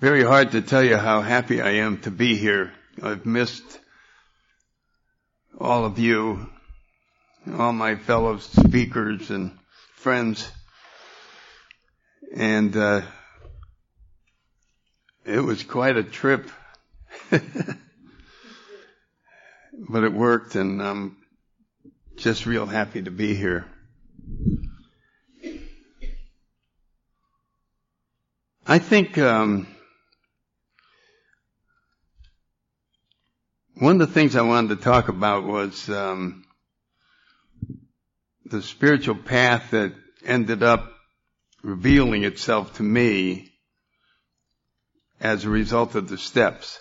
very hard to tell you how happy I am to be here. I've missed all of you, all my fellow speakers and friends. And uh, it was quite a trip. but it worked, and I'm just real happy to be here. I think um, one of the things I wanted to talk about was um, the spiritual path that ended up revealing itself to me as a result of the steps.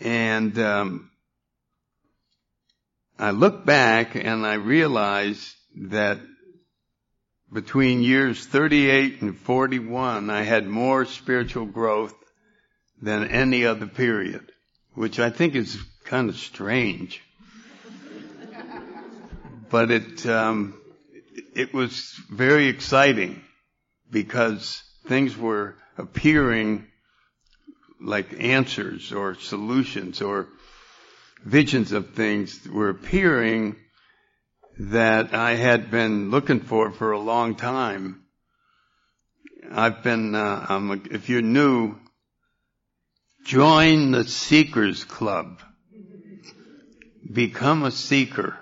And um, I look back and I realize that between years 38 and 41, I had more spiritual growth than any other period, which I think is kind of strange. but it, um, it was very exciting because things were appearing like answers or solutions or visions of things were appearing that I had been looking for for a long time. I've been, uh, um, if you're new, join the Seekers Club. Become a seeker.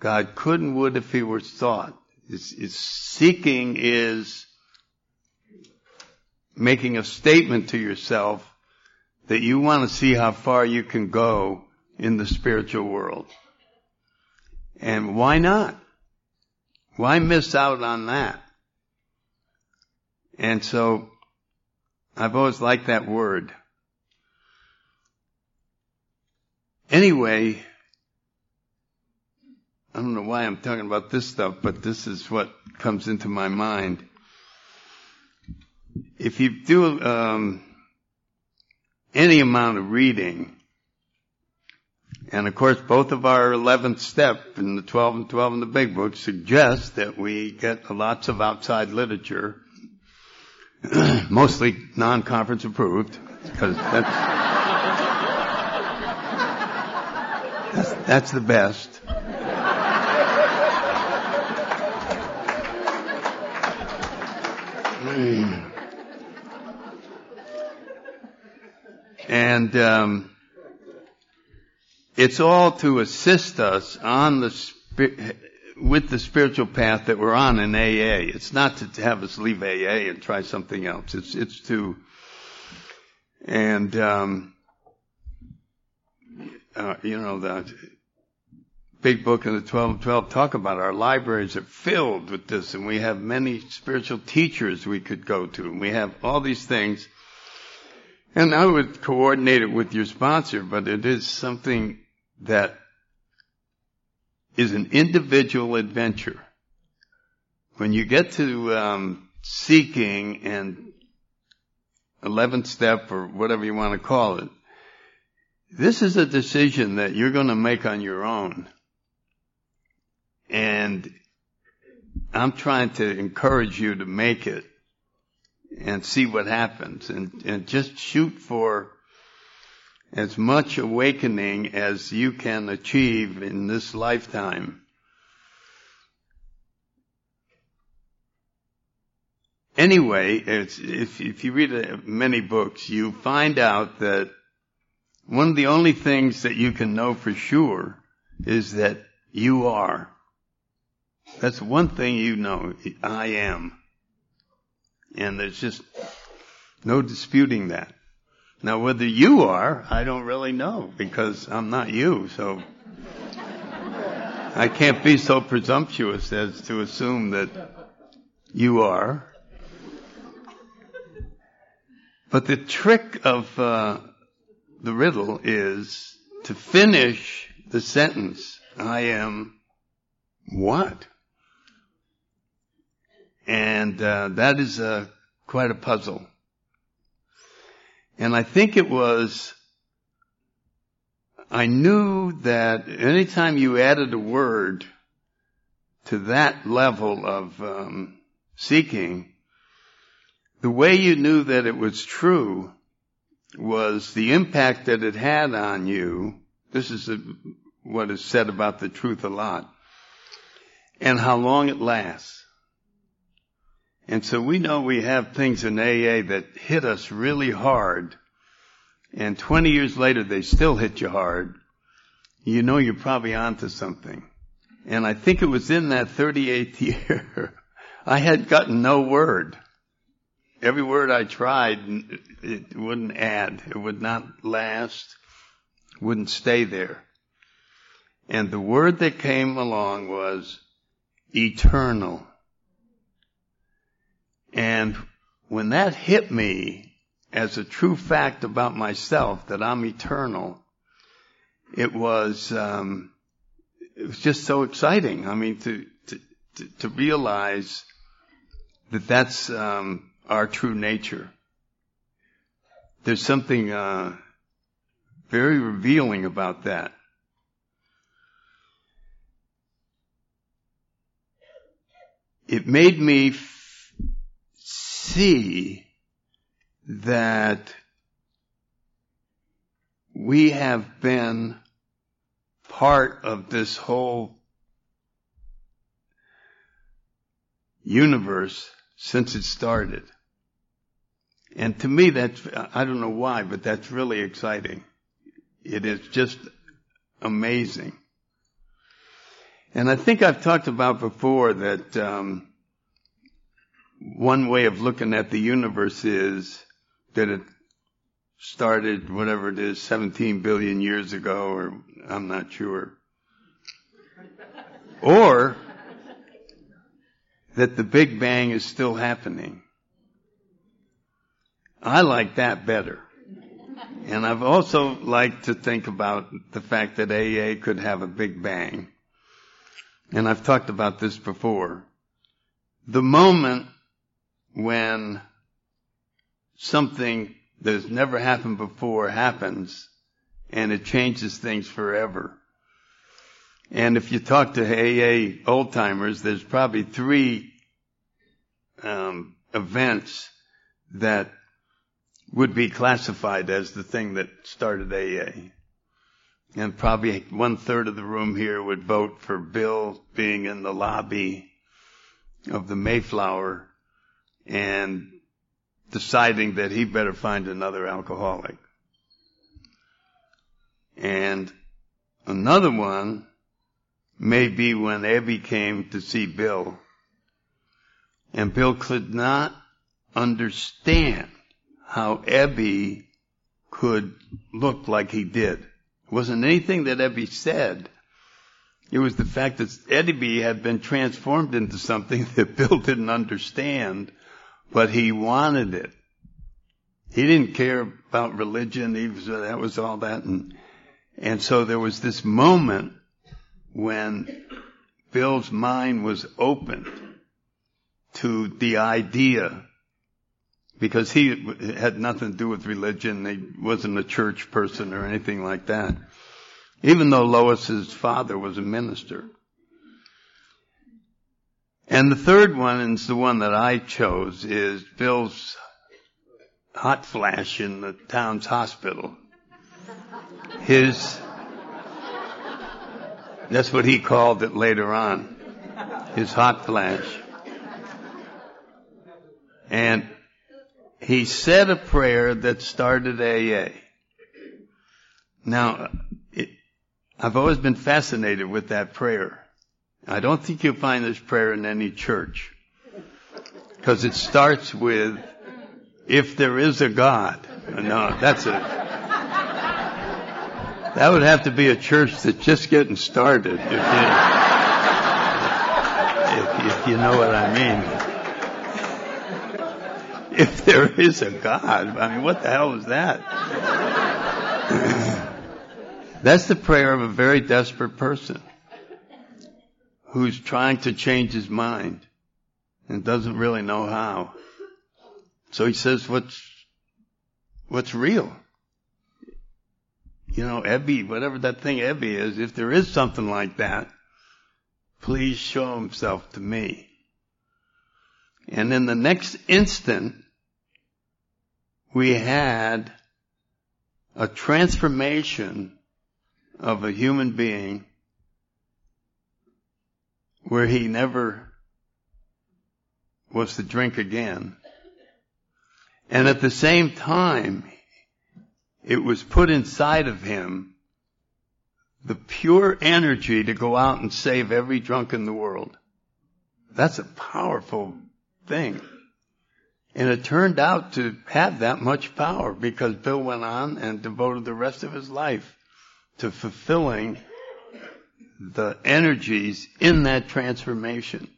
God couldn't would if he were sought. It's, it's seeking is making a statement to yourself that you want to see how far you can go in the spiritual world. And why not? Why miss out on that? And so I've always liked that word. Anyway, I don't know why I'm talking about this stuff, but this is what comes into my mind. If you do um, any amount of reading, and of course, both of our 11th step in the 12 and 12 in the big book suggest that we get lots of outside literature, mostly non-conference approved, because that's, that's, that's the best. And um, it's all to assist us on the with the spiritual path that we're on in AA. It's not to have us leave AA and try something else. It's it's to and um, uh, you know the big book of the 12 and 12 talk about our libraries are filled with this and we have many spiritual teachers we could go to and we have all these things and I would coordinate it with your sponsor but it is something that is an individual adventure. When you get to um, seeking and 11th step or whatever you want to call it, this is a decision that you're going to make on your own. And I'm trying to encourage you to make it and see what happens and, and just shoot for as much awakening as you can achieve in this lifetime. Anyway, if, if you read uh, many books, you find out that one of the only things that you can know for sure is that you are. That's one thing you know. I am. And there's just no disputing that. Now whether you are, I don't really know because I'm not you, so I can't be so presumptuous as to assume that you are. But the trick of uh, the riddle is to finish the sentence. I am what? And uh, that is uh, quite a puzzle. And I think it was, I knew that anytime you added a word to that level of um, seeking, the way you knew that it was true was the impact that it had on you. This is a, what is said about the truth a lot. And how long it lasts. And so we know we have things in AA that hit us really hard. And 20 years later, they still hit you hard. You know you're probably onto something. And I think it was in that 38th year, I had gotten no word. Every word I tried, it wouldn't add. It would not last. Wouldn't stay there. And the word that came along was eternal. And when that hit me as a true fact about myself that I'm eternal, it was um, it was just so exciting. I mean, to to to, realize that that's um, our true nature. There's something uh, very revealing about that. It made me see that we have been part of this whole universe since it started. And to me, that's, I don't know why, but that's really exciting. It is just amazing. And I think I've talked about before that um, one way of looking at the universe is that it started, whatever it is, 17 billion years ago, or I'm not sure. Or that the Big Bang is still happening. I like that better. And I've also liked to think about the fact that AA could have a Big Bang. And I've talked about this before. The moment when something that has never happened before happens and it changes things forever. And if you talk to AA old timers, there's probably three um, events that would be classified as the thing that started AA. And probably one third of the room here would vote for Bill being in the lobby of the Mayflower and deciding that he better find another alcoholic. And another one may be when Ebby came to see Bill and Bill could not understand how Ebby could look like he did. It wasn't anything that Ebby said. It was the fact that Ebby had been transformed into something that Bill didn't understand but he wanted it. He didn't care about religion. He was, that was all that. And, and so there was this moment when Bill's mind was opened to the idea because he had nothing to do with religion. He wasn't a church person or anything like that. Even though Lois's father was a minister. And the third one, it's the one that I chose, is Bill's hot flash in the Towns Hospital. His, that's what he called it later on. His hot flash. And he said a prayer that started AA. Now, it, I've always been fascinated with that prayer. I don't think you'll find this prayer in any church. Because it starts with, if there is a God. Uh, no, that's a, that would have to be a church that's just getting started, if you, if, if you know what I mean. if there is a God, I mean, what the hell is that? That's the prayer of a very desperate person who's trying to change his mind and doesn't really know how. So he says, what's, what's real? You know, Ebby, whatever that thing Ebby is, if there is something like that, please show himself to me. And in the next instant, we had a transformation of a human being where he never was to drink again. And at the same time, it was put inside of him the pure energy to go out and save every drunk in the world. That's a powerful thing. And it turned out to have that much power because Bill went on and devoted the rest of his life to fulfilling the energies in that transformation.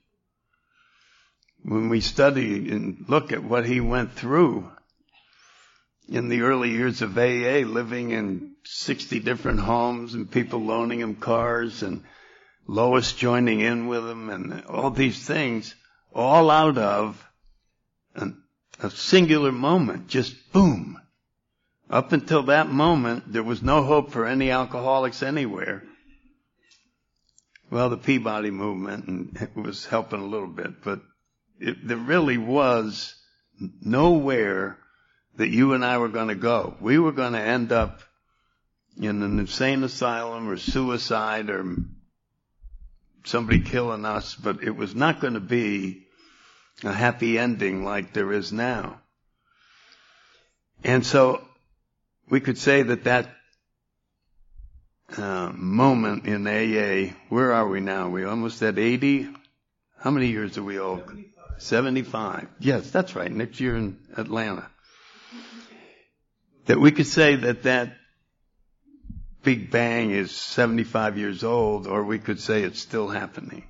When we study and look at what he went through in the early years of AA, living in 60 different homes and people loaning him cars and Lois joining in with him and all these things, all out of an, a singular moment, just boom. Up until that moment, there was no hope for any alcoholics anywhere. Well, the Peabody movement was helping a little bit, but it, there really was nowhere that you and I were going to go. We were going to end up in an insane asylum or suicide or somebody killing us, but it was not going to be a happy ending like there is now. And so we could say that that uh, moment in AA, where are we now? We almost at 80? How many years are we old? 75. 75. Yes, that's right. Next year in Atlanta. That we could say that that Big Bang is 75 years old, or we could say it's still happening.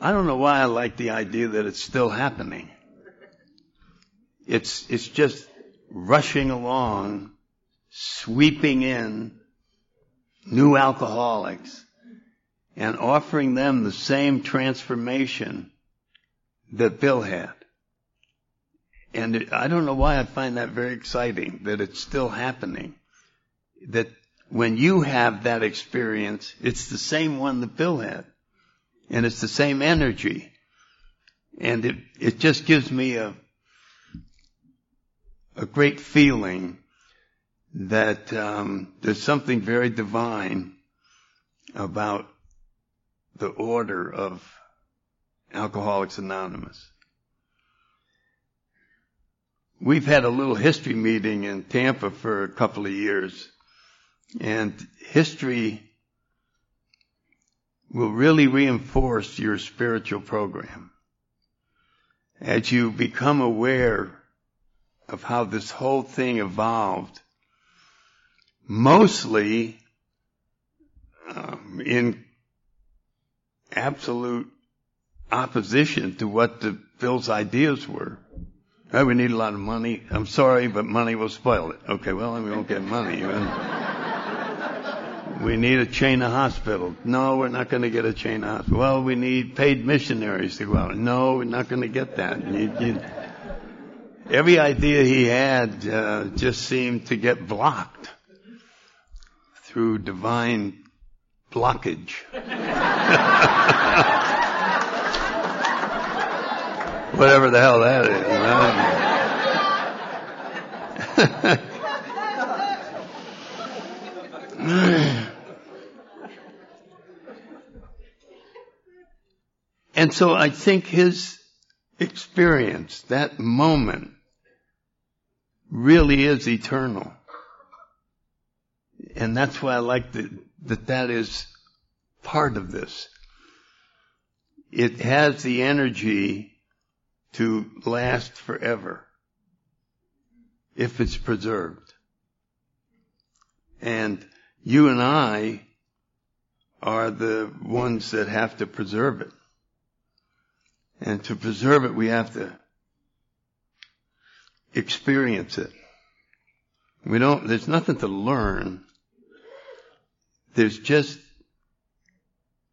I don't know why I like the idea that it's still happening. It's, it's just rushing along, sweeping in new alcoholics and offering them the same transformation that Bill had. And I don't know why I find that very exciting, that it's still happening. That when you have that experience, it's the same one that Bill had and it's the same energy. And it, it just gives me a, a great feeling that um, there's something very divine about the order of Alcoholics Anonymous. We've had a little history meeting in Tampa for a couple of years, and history will really reinforce your spiritual program. As you become aware of how this whole thing evolved, mostly um, in absolute opposition to what the Bill's ideas were. Oh, we need a lot of money. I'm sorry, but money will spoil it. Okay, well, then we won't get money. We need a chain of hospitals. No, we're not going to get a chain of hospitals. Well, we need paid missionaries to go out. No, we're not going to get that. You, you, every idea he had uh, just seemed to get blocked through divine blockage. Whatever the hell that is. And so I think his experience, that moment, really is eternal. And that's why I like that, that that is part of this. It has the energy to last forever if it's preserved. And you and I are the ones that have to preserve it. And to preserve it, we have to experience it. We don't, there's nothing to learn. There's just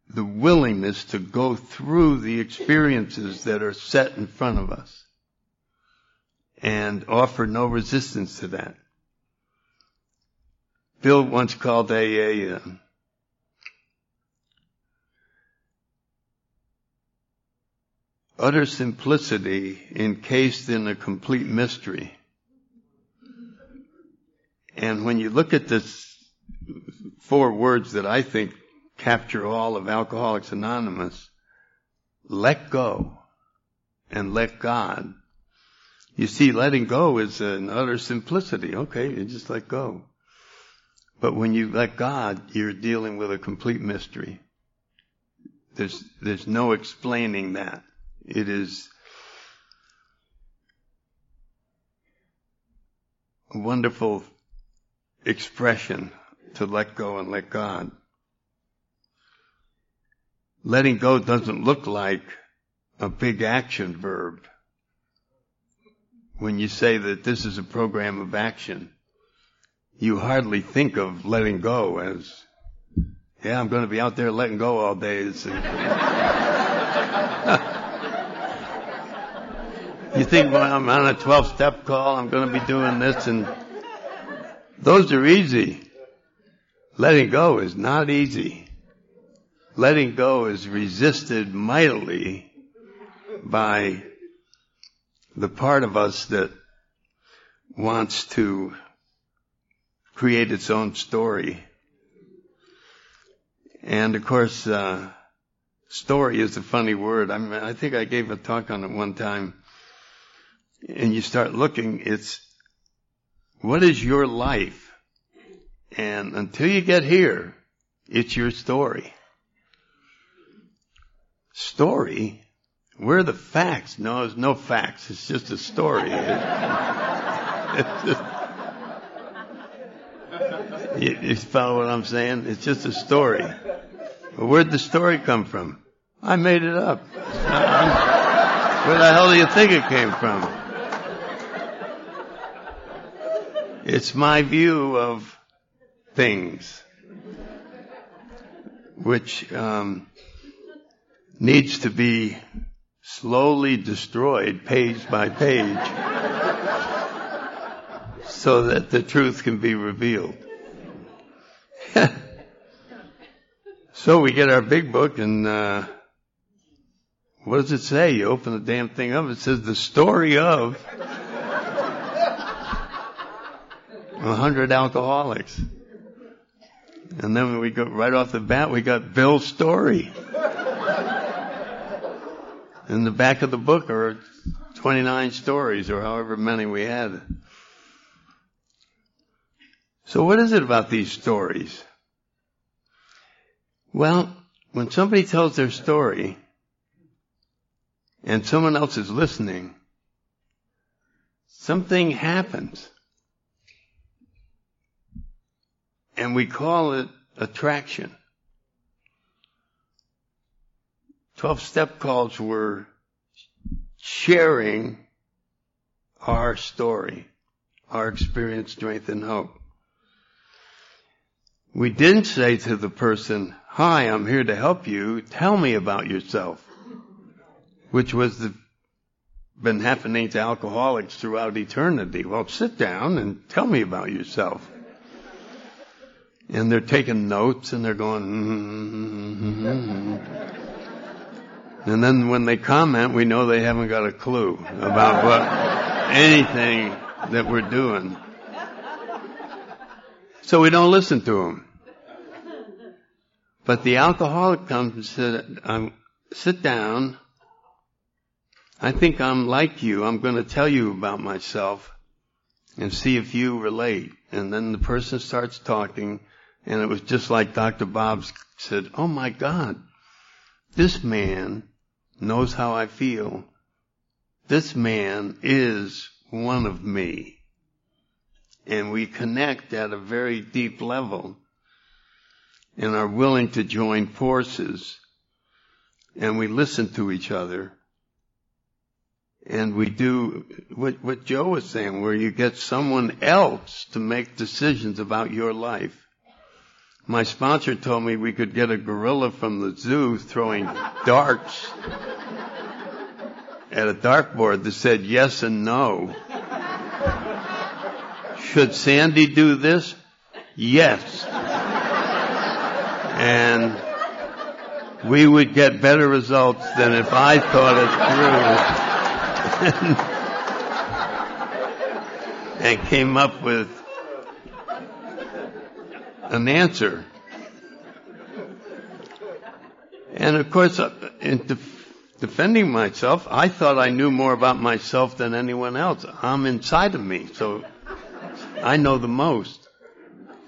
the willingness to go through the experiences that are set in front of us and offer no resistance to that. Bill once called AA uh, utter simplicity encased in a complete mystery. And when you look at this four words that I think capture all of Alcoholics Anonymous, let go and let God. You see, letting go is an utter simplicity. Okay, you just let go. But when you let God, you're dealing with a complete mystery. There's, there's no explaining that. It is a wonderful expression to let go and let God. Letting go doesn't look like a big action verb. When you say that this is a program of action, you hardly think of letting go as, yeah, I'm going to be out there letting go all day. You think, well, I'm on a 12 step call, I'm going to be doing this and those are easy. Letting go is not easy. Letting go is resisted mightily by the part of us that wants to create its own story. And of course, uh, story is a funny word. I mean, I think I gave a talk on it one time and you start looking, it's what is your life? And until you get here, it's your story. Story? Where are the facts? No, there's no facts. It's just a story. it's just, you, you follow what I'm saying? It's just a story. But where'd the story come from? I made it up. Where the hell do you think it came from? It's my view of things, which um, needs to be slowly destroyed page by page so that the truth can be revealed. so we get our big book and uh, what does it say? You open the damn thing up, it says the story of hundred alcoholics. And then we got right off the bat, we got Bill's story. In the back of the book are 29 stories or however many we had. So what is it about these stories? Well, when somebody tells their story and someone else is listening, something happens. And we call it attraction. 12 step calls were sharing our story, our experience, strength, and hope. We didn't say to the person, hi, I'm here to help you. Tell me about yourself, which was the, been happening to alcoholics throughout eternity. Well, sit down and tell me about yourself and they're taking notes and they're going, mm-hmm, and then when they comment, we know they haven't got a clue about what anything that we're doing. So we don't listen to them. But the alcoholic comes and says, um, sit down. I think I'm like you. I'm going to tell you about myself and see if you relate. And then the person starts talking and it was just like Dr. Bob said, oh my God, this man knows how I feel. This man is one of me. And we connect at a very deep level and are willing to join forces and we listen to each other And we do what, what Joe was saying, where you get someone else to make decisions about your life. My sponsor told me we could get a gorilla from the zoo throwing darts at a dartboard that said yes and no. Should Sandy do this? Yes. And we would get better results than if I thought it through and came up with an answer. And of course, uh, in def- defending myself, I thought I knew more about myself than anyone else. I'm inside of me, so I know the most.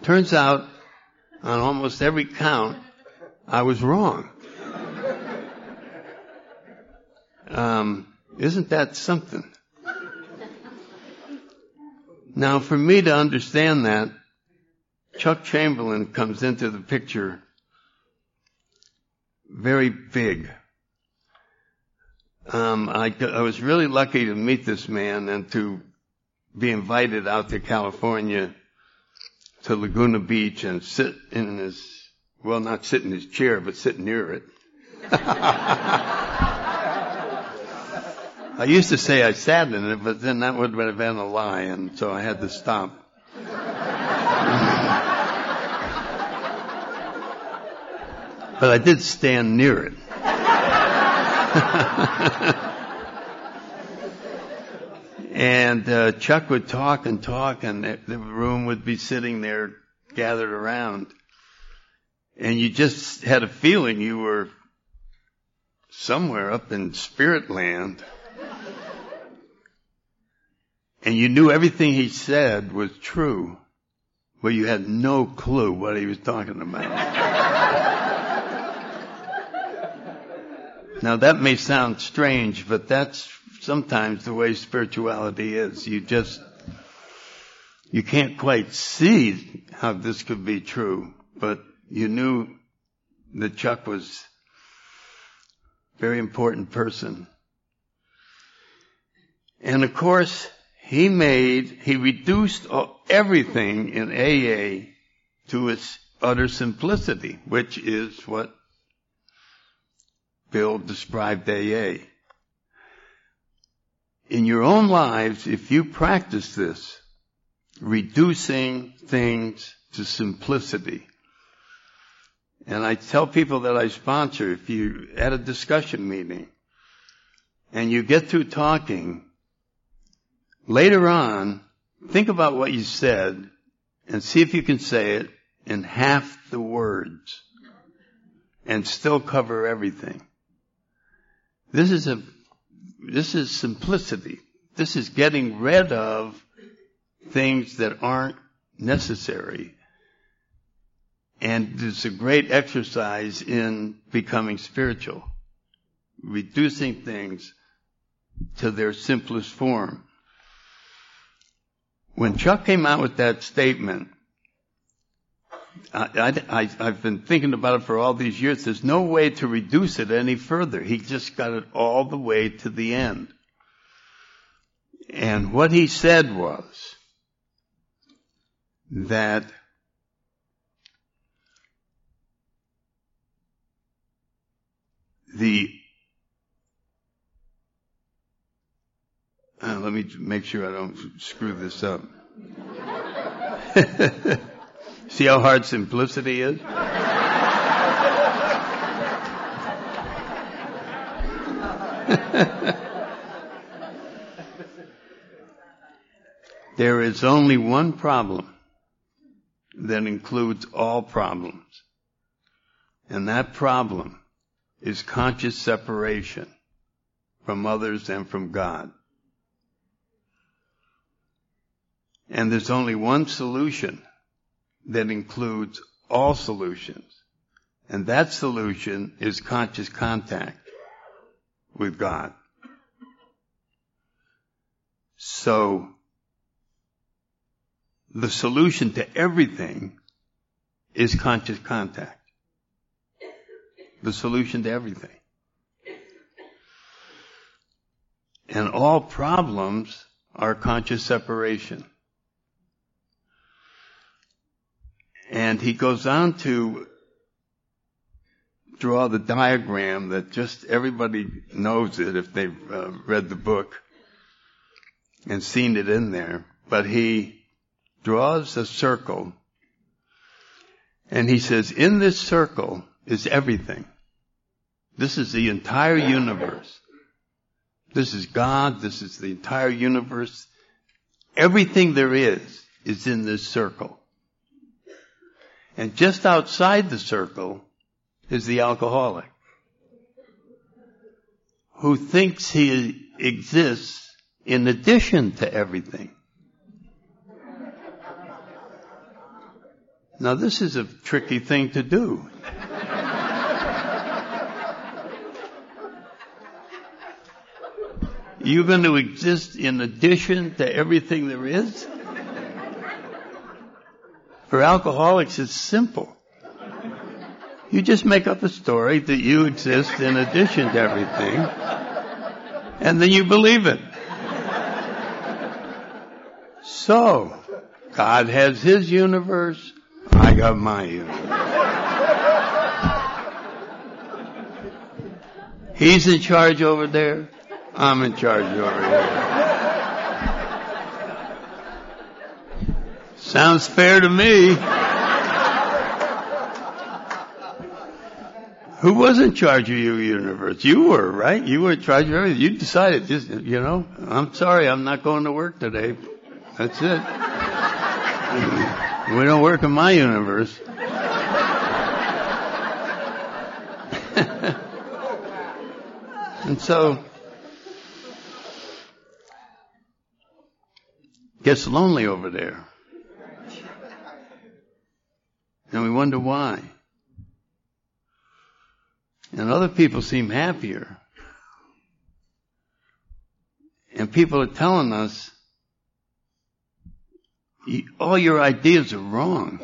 Turns out, on almost every count, I was wrong. Um, isn't that something? Now, for me to understand that, Chuck Chamberlain comes into the picture very big. Um, I, I was really lucky to meet this man and to be invited out to California to Laguna Beach and sit in his, well, not sit in his chair, but sit near it. I used to say I sat in it, but then that would have been a lie, and so I had to stop. But I did stand near it. and uh, Chuck would talk and talk, and the room would be sitting there gathered around. And you just had a feeling you were somewhere up in spirit land. And you knew everything he said was true, but you had no clue what he was talking about. Now that may sound strange, but that's sometimes the way spirituality is. You just, you can't quite see how this could be true, but you knew that Chuck was a very important person. And of course, he made, he reduced everything in AA to its utter simplicity, which is what Bill described AA. In your own lives, if you practice this, reducing things to simplicity, and I tell people that I sponsor, if you, at a discussion meeting, and you get through talking, later on, think about what you said and see if you can say it in half the words and still cover everything. This is a, this is simplicity. This is getting rid of things that aren't necessary. And it's a great exercise in becoming spiritual. Reducing things to their simplest form. When Chuck came out with that statement, I, have been thinking about it for all these years. There's no way to reduce it any further. He just got it all the way to the end. And what he said was that the uh, let me make sure I don't screw this up. See how hard simplicity is? there is only one problem that includes all problems. And that problem is conscious separation from others and from God. And there's only one solution that includes all solutions. And that solution is conscious contact with God. So, the solution to everything is conscious contact. The solution to everything. And all problems are conscious separation. And he goes on to draw the diagram that just everybody knows it if they've uh, read the book and seen it in there. But he draws a circle and he says, in this circle is everything. This is the entire universe. This is God. This is the entire universe. Everything there is is in this circle. And just outside the circle is the alcoholic who thinks he exists in addition to everything. Now this is a tricky thing to do. You're going to exist in addition to everything there is? For alcoholics, it's simple. You just make up a story that you exist in addition to everything, and then you believe it. So, God has His universe, I got my universe. He's in charge over there, I'm in charge over here. Sounds fair to me. Who was in charge of your universe? You were, right? You were in charge of everything. You decided, just, you know, I'm sorry, I'm not going to work today. That's it. We don't work in my universe. and so, gets lonely over there. And we wonder why. And other people seem happier. And people are telling us, all your ideas are wrong.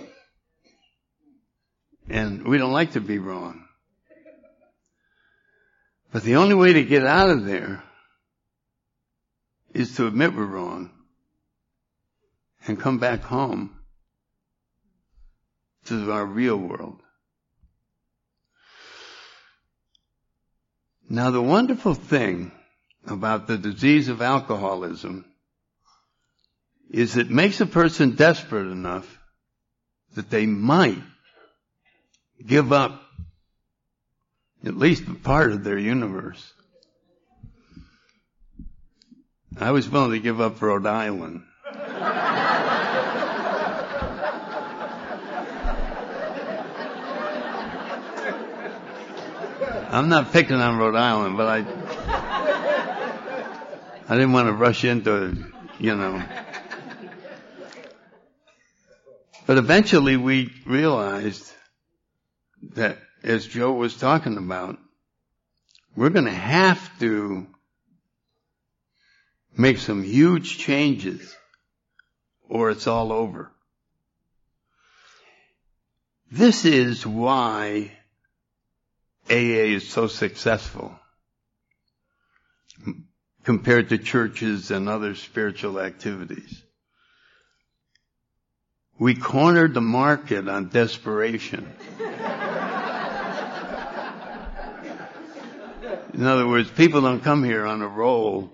And we don't like to be wrong. But the only way to get out of there is to admit we're wrong and come back home to our real world. Now the wonderful thing about the disease of alcoholism is it makes a person desperate enough that they might give up at least a part of their universe. I was willing to give up Rhode Island. I'm not picking on Rhode Island, but I, I didn't want to rush into, it, you know. But eventually we realized that as Joe was talking about, we're going to have to make some huge changes or it's all over. This is why AA is so successful compared to churches and other spiritual activities. We cornered the market on desperation. In other words, people don't come here on a roll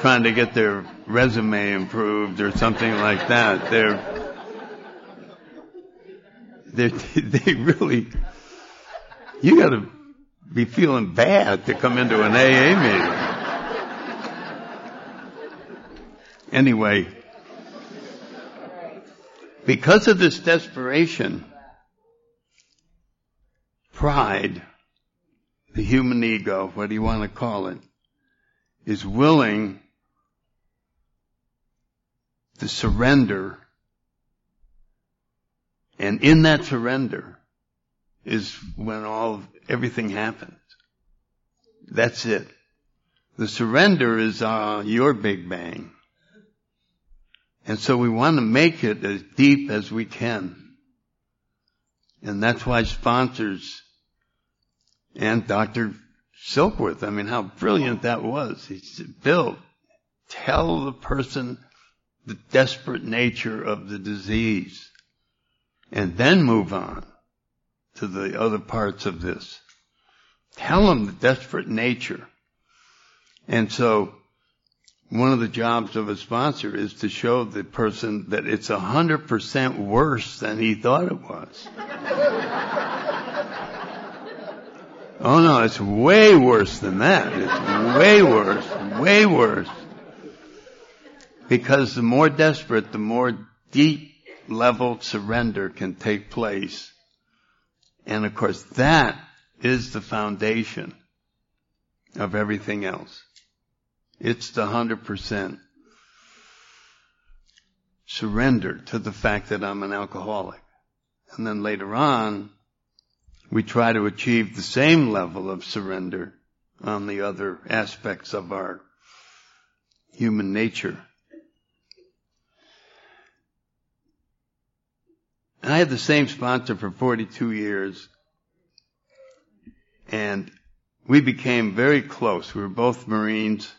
trying to get their resume improved or something like that. They're they they really, you gotta be feeling bad to come into an AA meeting. Anyway, because of this desperation, pride, the human ego, what do you want to call it, is willing to surrender and in that surrender is when all, everything happens. That's it. The surrender is uh, your big bang. And so we want to make it as deep as we can. And that's why sponsors and Dr. Silkworth. I mean, how brilliant that was. He said, Bill, tell the person the desperate nature of the disease and then move on to the other parts of this. Tell them the desperate nature. And so one of the jobs of a sponsor is to show the person that it's a hundred percent worse than he thought it was. oh no, it's way worse than that. It's way worse, way worse. Because the more desperate, the more deep level surrender can take place. And of course that is the foundation of everything else. It's the hundred percent surrender to the fact that I'm an alcoholic. And then later on, we try to achieve the same level of surrender on the other aspects of our human nature. I had the same sponsor for 42 years and we became very close. We were both Marines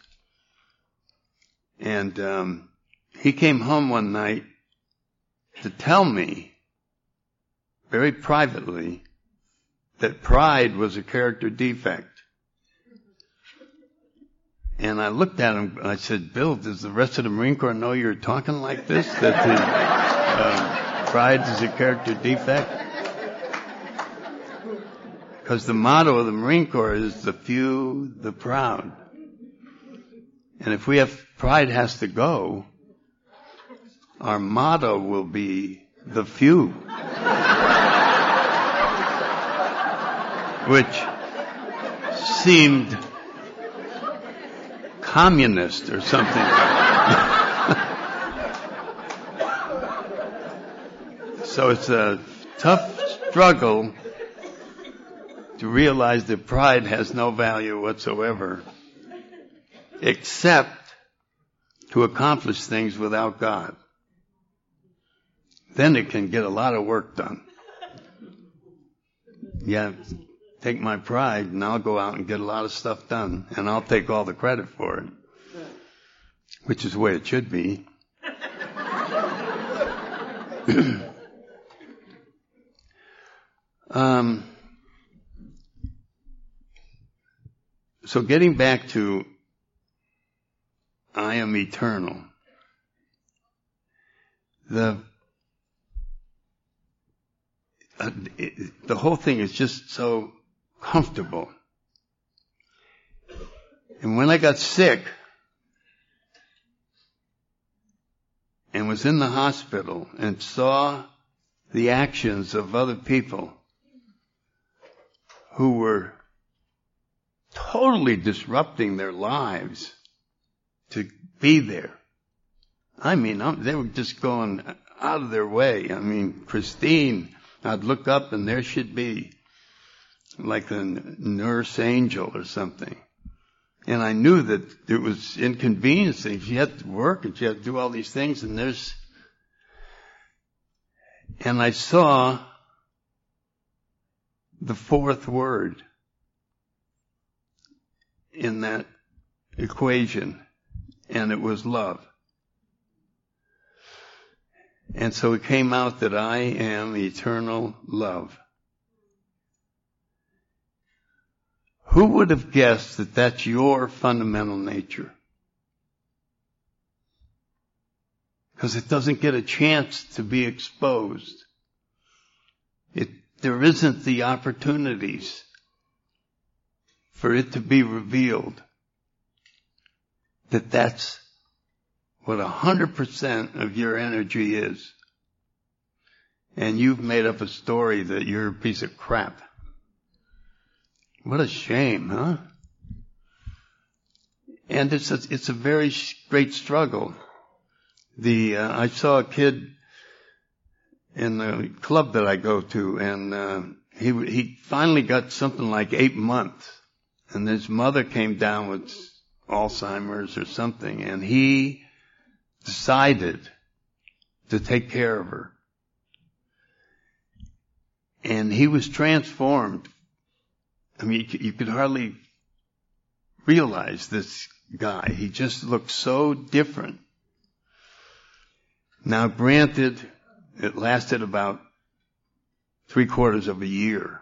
and um, he came home one night to tell me very privately that pride was a character defect. And I looked at him and I said, Bill, does the rest of the Marine Corps know you're talking like this? That the, uh, pride is a character defect? Because the motto of the Marine Corps is the few, the proud. And if we have pride has to go, our motto will be the few. Which seemed communist or something. so it's a tough struggle to realize that pride has no value whatsoever except to accomplish things without God. Then it can get a lot of work done. Yeah, take my pride and I'll go out and get a lot of stuff done and I'll take all the credit for it. Which is the way it should be. um, so getting back to I am eternal. The uh, it, the whole thing is just so comfortable. And when I got sick and was in the hospital and saw the actions of other people who were totally disrupting their lives to be there. I mean, they were just going out of their way. I mean, Christine, I'd look up and there she'd be, like a nurse angel or something. And I knew that it was inconveniencing. She had to work and she had to do all these things and there's, and I saw the fourth word in that equation and it was love. And so it came out that I am eternal love. Who would have guessed that that's your fundamental nature? Because it doesn't get a chance to be exposed. It, there isn't the opportunities for it to be revealed that that's what a hundred percent of your energy is. And you've made up a story that you're a piece of crap. What a shame, huh? And it's a, it's a very great struggle. The, uh, I saw a kid in the club that I go to and, uh, he, he finally got something like eight months and his mother came down with Alzheimer's or something, and he decided to take care of her. And he was transformed. I mean, you could hardly realize this guy. He just looked so different. Now granted, it lasted about three quarters of a year.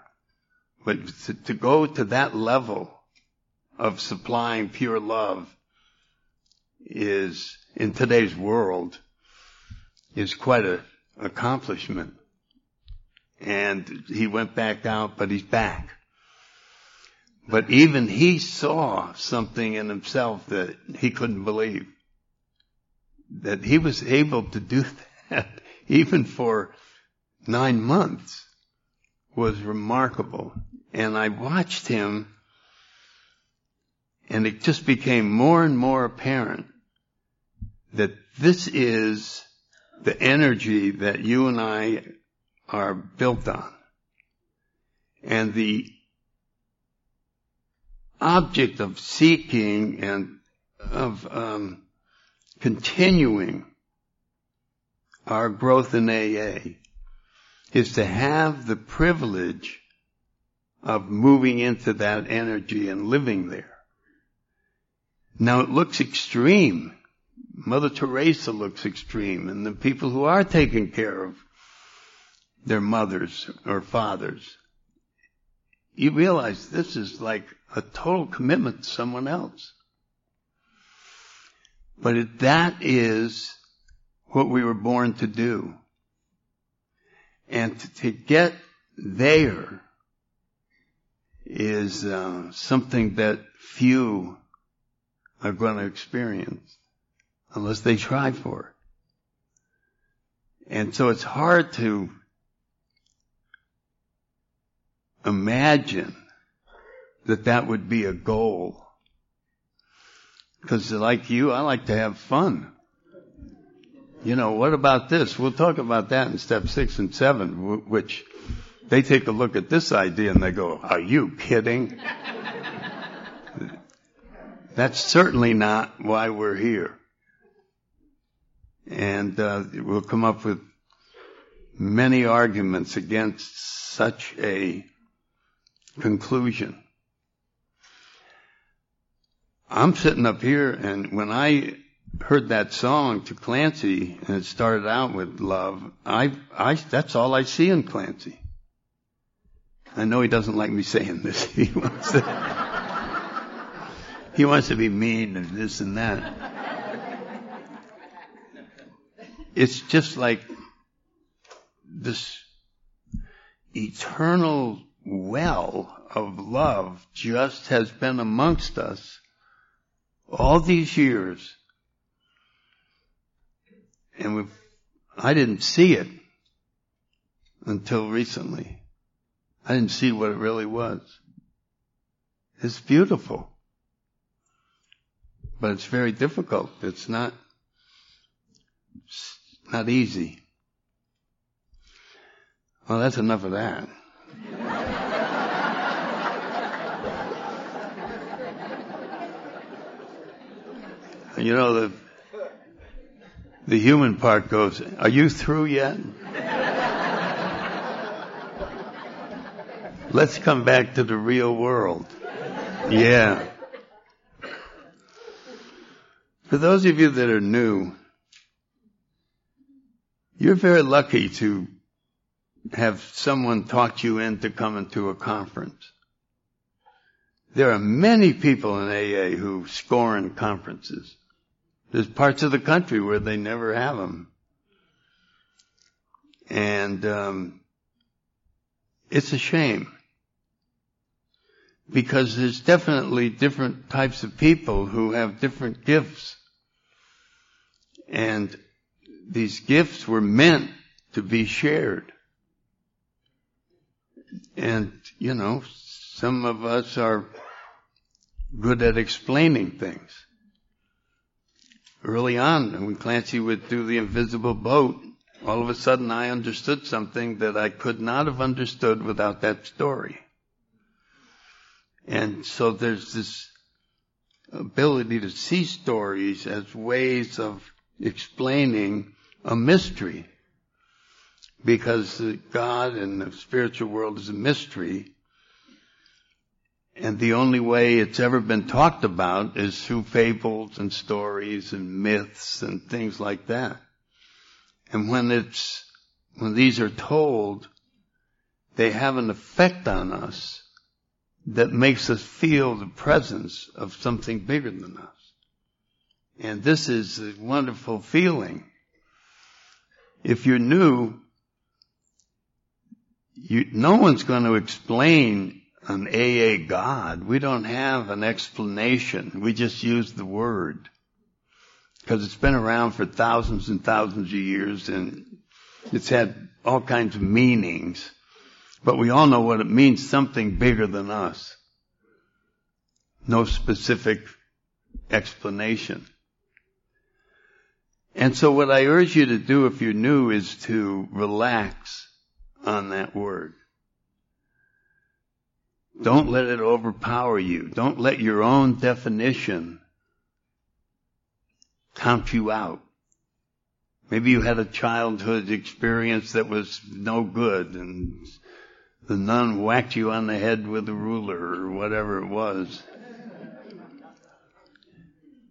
But to, go to that level of supplying pure love is, in today's world, is quite an accomplishment. And he went back out, but he's back. But even he saw something in himself that he couldn't believe. That he was able to do that even for nine months was remarkable. And I watched him and it just became more and more apparent that this is the energy that you and I are built on. And the object of seeking and of um, continuing our growth in AA is to have the privilege of moving into that energy and living there. Now it looks extreme. Mother Teresa looks extreme and the people who are taking care of their mothers or fathers, you realize this is like a total commitment to someone else. But that is what we were born to do. And to, to get there is uh, something that few are going to experience unless they try for it. And so it's hard to imagine that that would be a goal. Because like you, I like to have fun. You know, what about this? We'll talk about that in step six and seven, which they take a look at this idea and they go, are you kidding? That's certainly not why we're here. And uh, we'll come up with many arguments against such a conclusion. I'm sitting up here and when I heard that song to Clancy and it started out with love, I, I, that's all I see in Clancy. I know he doesn't like me saying this. He wants to, he wants to be mean and this and that. It's just like this eternal well of love just has been amongst us all these years. And I didn't see it until recently. I didn't see what it really was. It's beautiful. But it's very difficult. It's not, it's not easy. Well, that's enough of that. you know, the, the human part goes, are you through yet? Let's come back to the real world. Yeah. For those of you that are new, you're very lucky to have someone talk you into coming to a conference. There are many people in AA who scorn conferences. There's parts of the country where they never have them. And um, it's a shame because there's definitely different types of people who have different gifts. And these gifts were meant to be shared. And, you know, some of us are good at explaining things. Early on, when Clancy would do the invisible boat, all of a sudden I understood something that I could not have understood without that story. And so there's this ability to see stories as ways of explaining a mystery. Because God and the spiritual world is a mystery. And the only way it's ever been talked about is through fables and stories and myths and things like that. And when it's, when these are told, they have an effect on us that makes us feel the presence of something bigger than us. And this is a wonderful feeling. If you're new, you, no one's going to explain an AA God. We don't have an explanation. We just use the word. Because it's been around for thousands and thousands of years and it's had all kinds of meanings. But we all know what it means, something bigger than us. No specific explanation. And so what I urge you to do if you're new is to relax on that word. Don't let it overpower you. Don't let your own definition count you out. Maybe you had a childhood experience that was no good and the nun whacked you on the head with a ruler or whatever it was.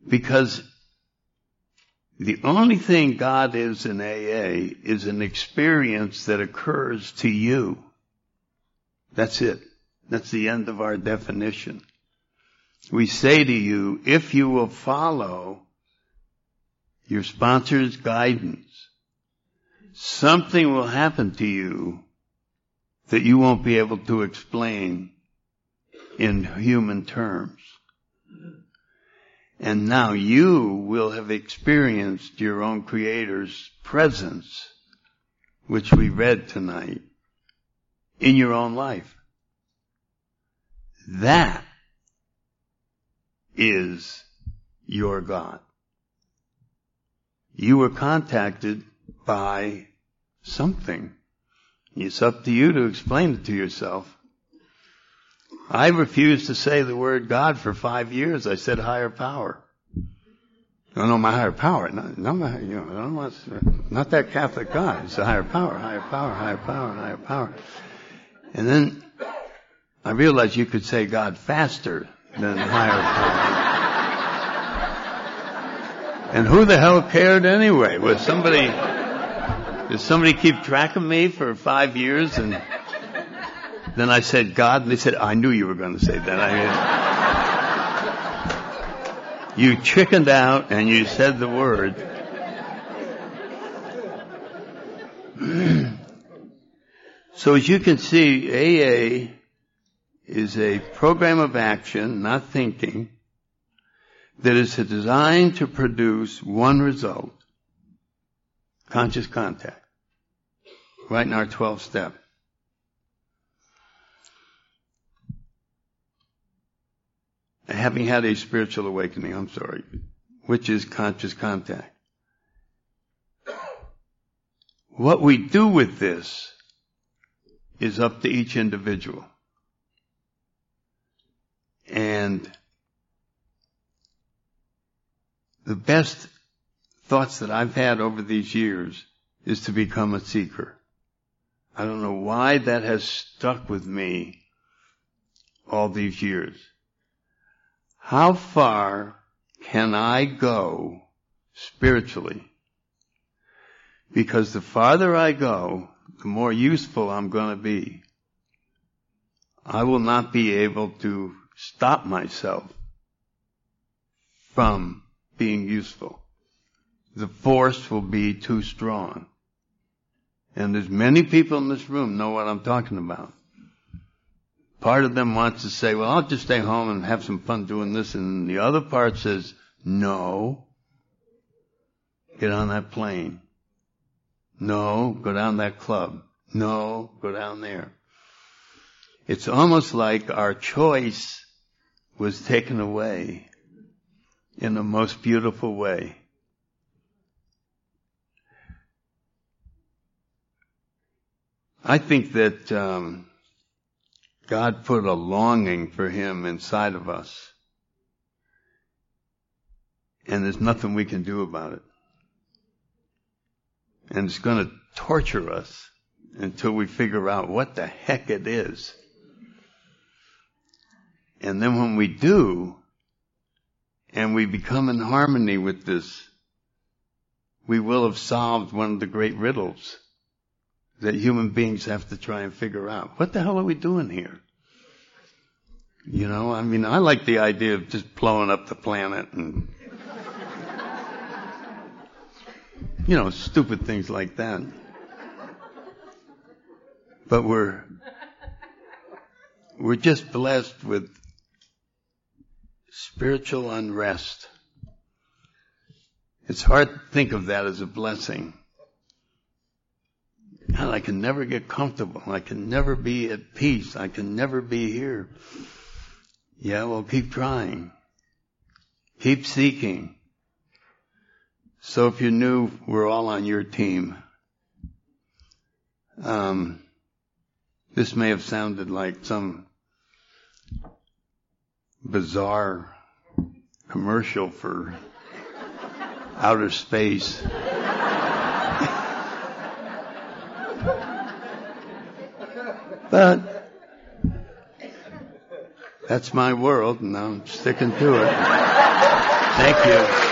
Because the only thing God is in AA is an experience that occurs to you. That's it. That's the end of our definition. We say to you, if you will follow your sponsor's guidance, something will happen to you that you won't be able to explain in human terms. And now you will have experienced your own Creator's presence, which we read tonight, in your own life. That is your God. You were contacted by something it's up to you to explain it to yourself. I refused to say the word God for five years. I said higher power. No, no, my higher power. No, no my, you know, not, not that Catholic God. It's a higher power, higher power, higher power, higher power. And then I realized you could say God faster than higher power. and who the hell cared anyway? Was somebody did somebody keep track of me for five years? And then I said God, and they said, I knew you were going to say that. I mean, you chickened out and you said the word. so as you can see, AA is a program of action, not thinking, that is designed to produce one result, conscious contact right in our 12th step. Having had a spiritual awakening, I'm sorry, which is conscious contact. What we do with this is up to each individual. And the best thoughts that I've had over these years is to become a seeker. I don't know why that has stuck with me all these years. How far can I go spiritually? Because the farther I go, the more useful I'm going to be. I will not be able to stop myself from being useful. The force will be too strong. And there's many people in this room know what I'm talking about. Part of them wants to say, well, I'll just stay home and have some fun doing this. And the other part says, no. Get on that plane. No, go down that club. No, go down there. It's almost like our choice was taken away in the most beautiful way. I think that um, God put a longing for Him inside of us, and there's nothing we can do about it. And it's going to torture us until we figure out what the heck it is. And then when we do, and we become in harmony with this, we will have solved one of the great riddles that human beings have to try and figure out. What the hell are we doing here? You know, I mean, I like the idea of just blowing up the planet and, you know, stupid things like that. But we're, we're just blessed with spiritual unrest. It's hard to think of that as a blessing. God, I can never get comfortable. I can never be at peace. I can never be here. Yeah, well, keep trying. Keep seeking. So if you knew we're all on your team, um, this may have sounded like some bizarre commercial for outer space. but that's my world, and I'm sticking to it. Thank you.